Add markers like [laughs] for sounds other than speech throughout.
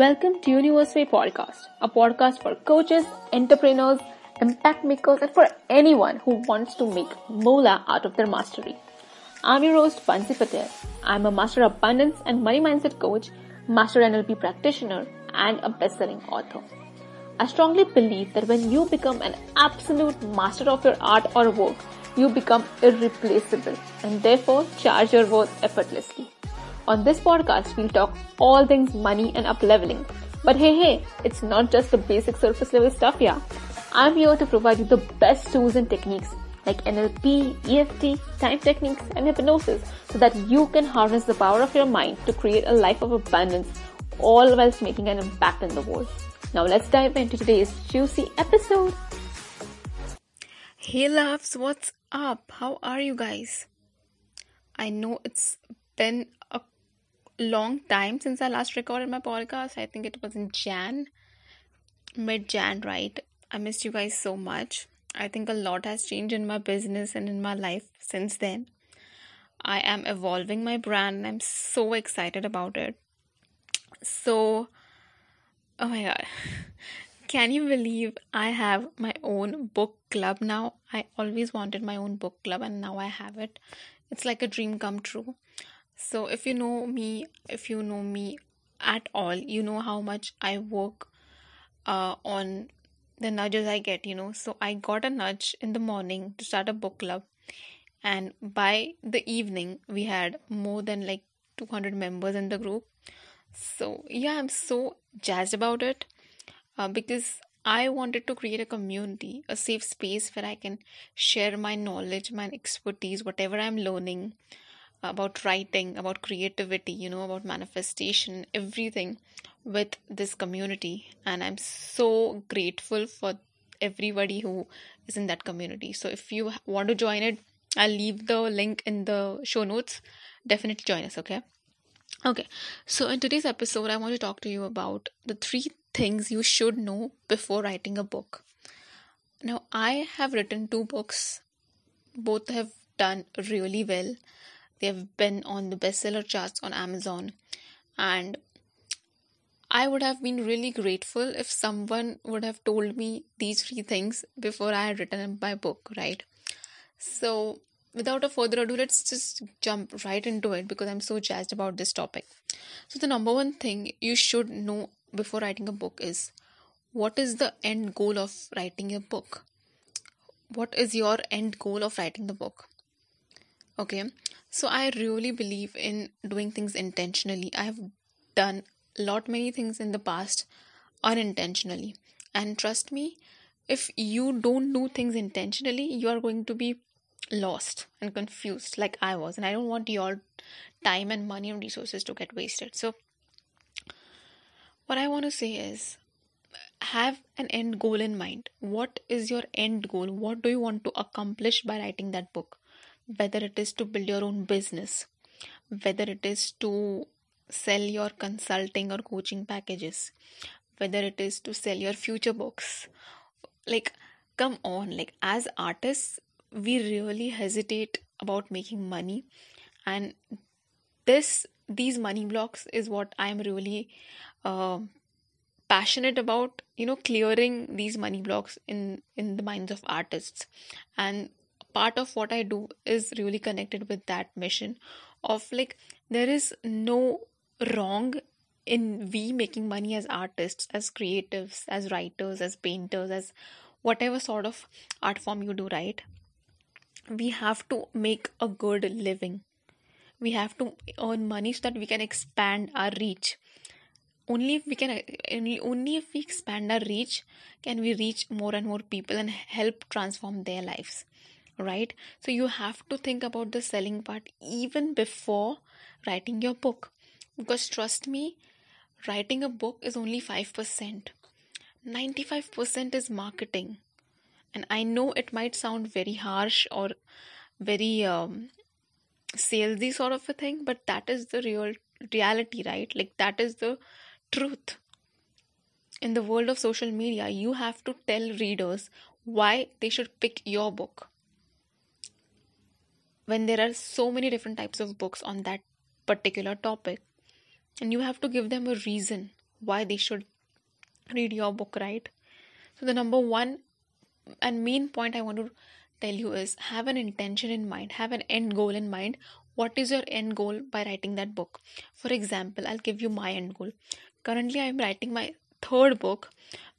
Welcome to Youniverse Way Podcast, a podcast for coaches, entrepreneurs, impact makers, and for anyone who wants to make moolah out of their mastery. I'm your host, Pansi Patel. I'm a master abundance and money mindset coach, master NLP practitioner, and a best-selling author. I strongly believe that when you become an absolute master of your art or work, you become irreplaceable and therefore charge your worth effortlessly. On this podcast, we'll talk all things money and up leveling. But hey, hey, it's not just the basic surface level stuff, yeah. I'm here to provide you the best tools and techniques like NLP, EFT, time techniques, and hypnosis so that you can harness the power of your mind to create a life of abundance all whilst making an impact in the world. Now let's dive into today's juicy episode. Hey loves, what's up? How are you guys? I know it's been long time since I last recorded my podcast. I think it was in Jan, mid Jan, right? I missed you guys so much. I think a lot has changed in my business and in my life since then. I am evolving my brand and I'm so excited about it. So, Oh my god. [laughs] Can you believe I have my own book club now? I always wanted my own book club and now I have it. It's like a dream come true. So if you know me, if you know me at all, you know how much I work uh, on the nudges I get, you know. So I got a nudge in the morning to start a book club and by the evening we had more than like 200 members in the group so, yeah, I'm so jazzed about it uh, because I wanted to create a community, a safe space where I can share my knowledge, my expertise, whatever I'm learning about writing, about creativity, you know, about manifestation, everything with this community. And I'm so grateful for everybody who is in that community. So, if you want to join it, I'll leave the link in the show notes. Definitely join us, okay? Okay, so in today's episode, I want to talk to you about the three things you should know before writing a book. Now, I have written two books, both have done really well. They have been on the bestseller charts on Amazon, and I would have been really grateful if someone would have told me these three things before I had written my book, right? So, without a further ado, let's just jump right into it because I'm so jazzed about this topic. So, the number one thing you should know before writing a book is what is the end goal of writing a book? What is your end goal of writing the book? Okay, so I really believe in doing things intentionally. I have done a lot many things in the past unintentionally, and trust me, if you don't do things intentionally, you are going to be lost and confused like I was, and I don't want your time and money and resources to get wasted. So, what I want to say is have an end goal in mind. What is your end goal? What do you want to accomplish by writing that book? Whether it is to build your own business, whether it is to sell your consulting or coaching packages, whether it is to sell your future books. Like, come on, like, as artists, we really hesitate about making money and this these money blocks is what i'm really uh, passionate about you know clearing these money blocks in in the minds of artists and part of what i do is really connected with that mission of like there is no wrong in we making money as artists as creatives as writers as painters as whatever sort of art form you do right? We have to make a good living. We have to earn money so that we can expand our reach. Only if we can only, only if we expand our reach can we reach more and more people and help transform their lives right? So you have to think about the selling part even before writing your book. Because trust me writing a book is only 5% 95% is marketing. And i know it might sound very harsh or very um, salesy sort of a thing but that is the real reality right? Like that is the truth. In the world of social media you have to tell readers why they should pick your book when there are so many different types of books on that particular topic and you have to give them a reason why they should read your book, right? So, the number one and main point I want to tell you is have an intention in mind, have an end goal in mind. What is your end goal by writing that book? For example, I'll give you my end goal. Currently, I'm writing my third book,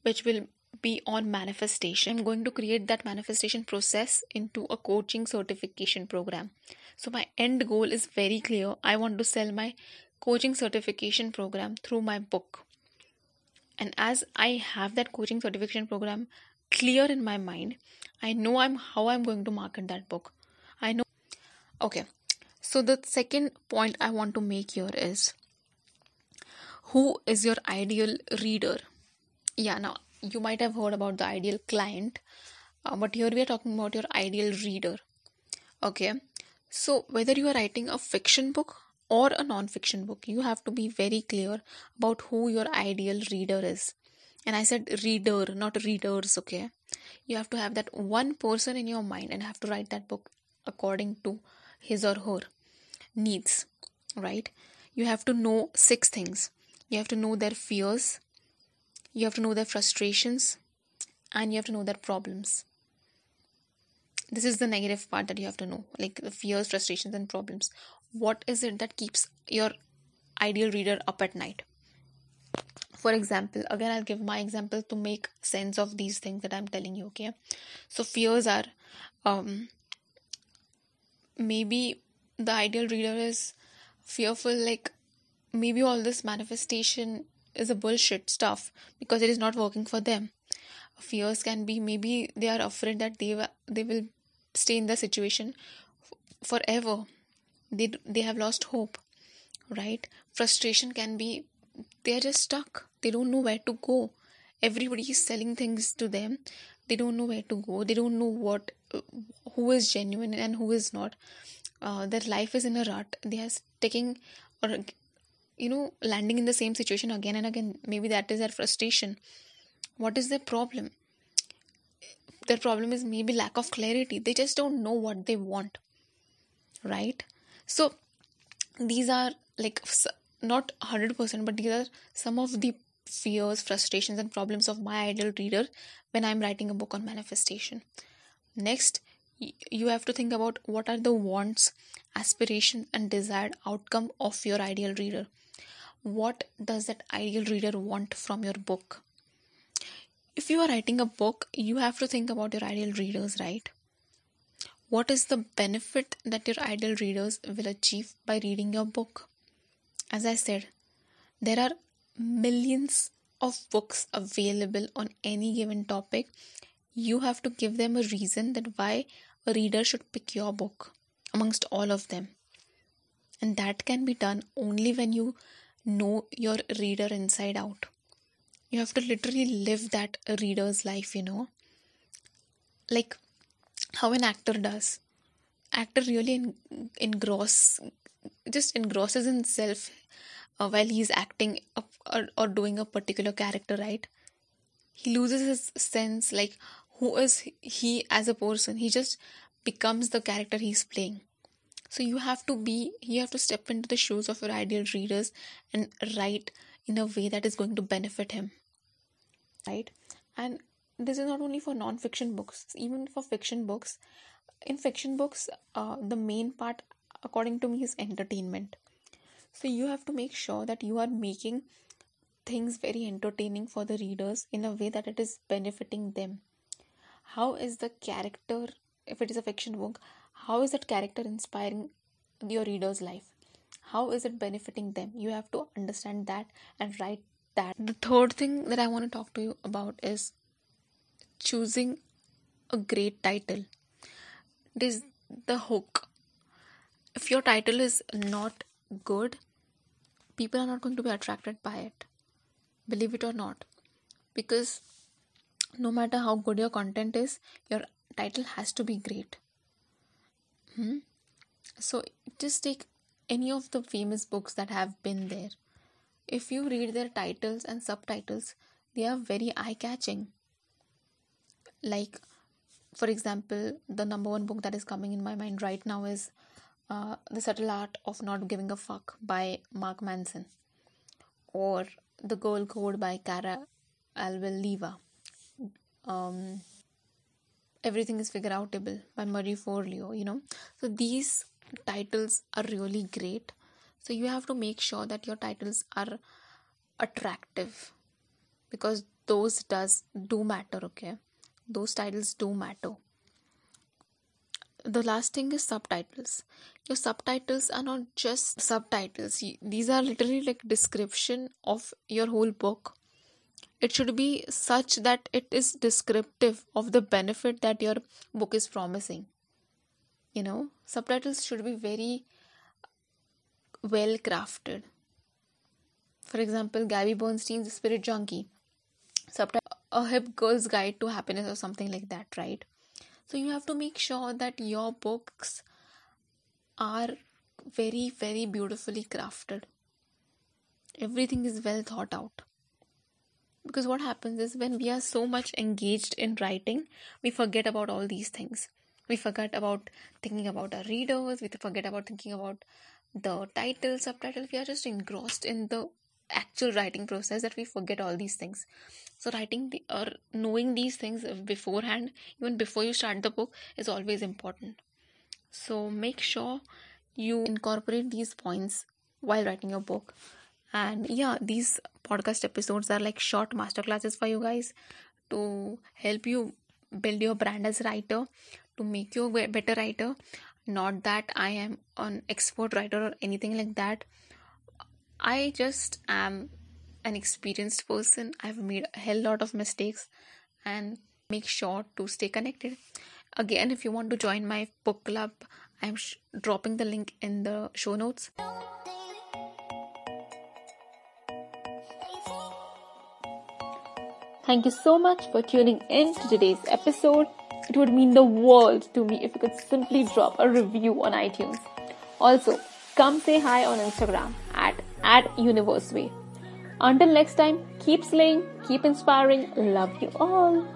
which will be on manifestation. I'm going to create that manifestation process into a coaching certification program. So, my end goal is very clear. I want to sell my coaching certification program through my book. And as I have that coaching certification program clear in my mind, I know I'm how I'm going to market that book. I know. Okay. So the second point I want to make here is who is your ideal reader? Yeah, now you might have heard about the ideal client, uh, but here we are talking about your ideal reader. Okay. So whether you are writing a fiction book or a non-fiction book, you have to be very clear about who your ideal reader is and i said reader not readers okay you have to have that one person in your mind and have to write that book according to his or her needs right you have to know six things you have to know their fears you have to know their frustrations and you have to know their problems. This is the negative part that you have to know like the fears frustrations and problems. What is it that keeps your ideal reader up at night? For example again i'll give my example to make sense of these things that i'm telling you okay? So fears are um maybe the ideal reader is fearful like maybe all this manifestation is a bullshit stuff because it is not working for them. Fears can be maybe they are afraid that they they will stay in the situation forever. They they have lost hope right? Frustration can be they're just stuck. They don't know where to go. Everybody is selling things to them. They don't know where to go. They don't know what uh, who is genuine and who is not. Uh, their life is in a rut. They are taking or you know landing in the same situation again and again maybe that is their frustration. What is their problem? Their problem is maybe lack of clarity. They just don't know what they want right? So these are like not 100% but these are some of the fears frustrations and problems of my ideal reader when i'm writing a book on manifestation. Next you have to think about what are the wants aspirations and desired outcome of your ideal reader. What does that ideal reader want from your book? If you are writing a book you have to think about your ideal readers right? What is the benefit that your ideal readers will achieve by reading your book? As I said, there are millions of books available on any given topic. You have to give them a reason that why a reader should pick your book amongst all of them. And that can be done only when you know your reader inside out. You have to literally live that reader's life, you know. Like how an actor does. Actor really engross just engrosses himself uh, while he's acting or, or doing a particular character right he loses his sense like who is he as a person? He just becomes the character he's playing. So you have to be you have to step into the shoes of your ideal readers and write in a way that is going to benefit him right? And this is not only for non-fiction books even for fiction books. In fiction books uh, the main part according to me is entertainment. So you have to make sure that you are making things very entertaining for the readers in a way that it is benefiting them how is the character if it is a fiction book how is that character inspiring your reader's life? How is it benefiting them? You have to understand that and write that. The third thing that i want to talk to you about is choosing a great title. It is the hook. If your title is not good, people are not going to be attracted by it. Believe it or not. Because no matter how good your content is, your title has to be great. Hmm? So just take any of the famous books that have been there. If you read their titles and subtitles, they are very eye catching. Like, for example, the number one book that is coming in my mind right now is uh, the Subtle Art of Not Giving a Fuck by Mark Manson, or The Girl Code by Cara Alwill Leyba. Um, Everything is Figure Outable by Marie Forleo, you know. So these titles are really great. So you have to make sure that your titles are attractive because those does do matter, okay? Those titles do matter. The last thing is subtitles. Your subtitles are not just subtitles. These are literally like description of your whole book it should be such that it is descriptive of the benefit that your book is promising. You know subtitles should be very well crafted. For example gabby bernstein's spirit junkie. Subtitle a hip girl's guide to happiness or something like that right? So you have to make sure that your books are very very beautifully crafted. Everything is well thought out because what happens is when we are so much engaged in writing we forget about all these things. We forget about thinking about our readers. We forget about thinking about the title subtitle. We are just engrossed in the actual writing process that we forget all these things. So writing the, or knowing these things beforehand even before you start the book is always important. So make sure you incorporate these points while writing your book and yeah these podcast episodes are like short masterclasses for you guys to help you build your brand as writer to make you a better writer. Not that i am an expert writer or anything like that. I just am an experienced person. I've made a hell lot of mistakes. And make sure to stay connected. Again if you want to join my book club i'm sh- dropping the link in the show notes Thank you so much for tuning in to today's episode. It would mean the world to me if you could simply drop a review on iTunes. Also, come say hi on Instagram at, at Youniverseway. Until next time, keep slaying, keep inspiring. Love you all.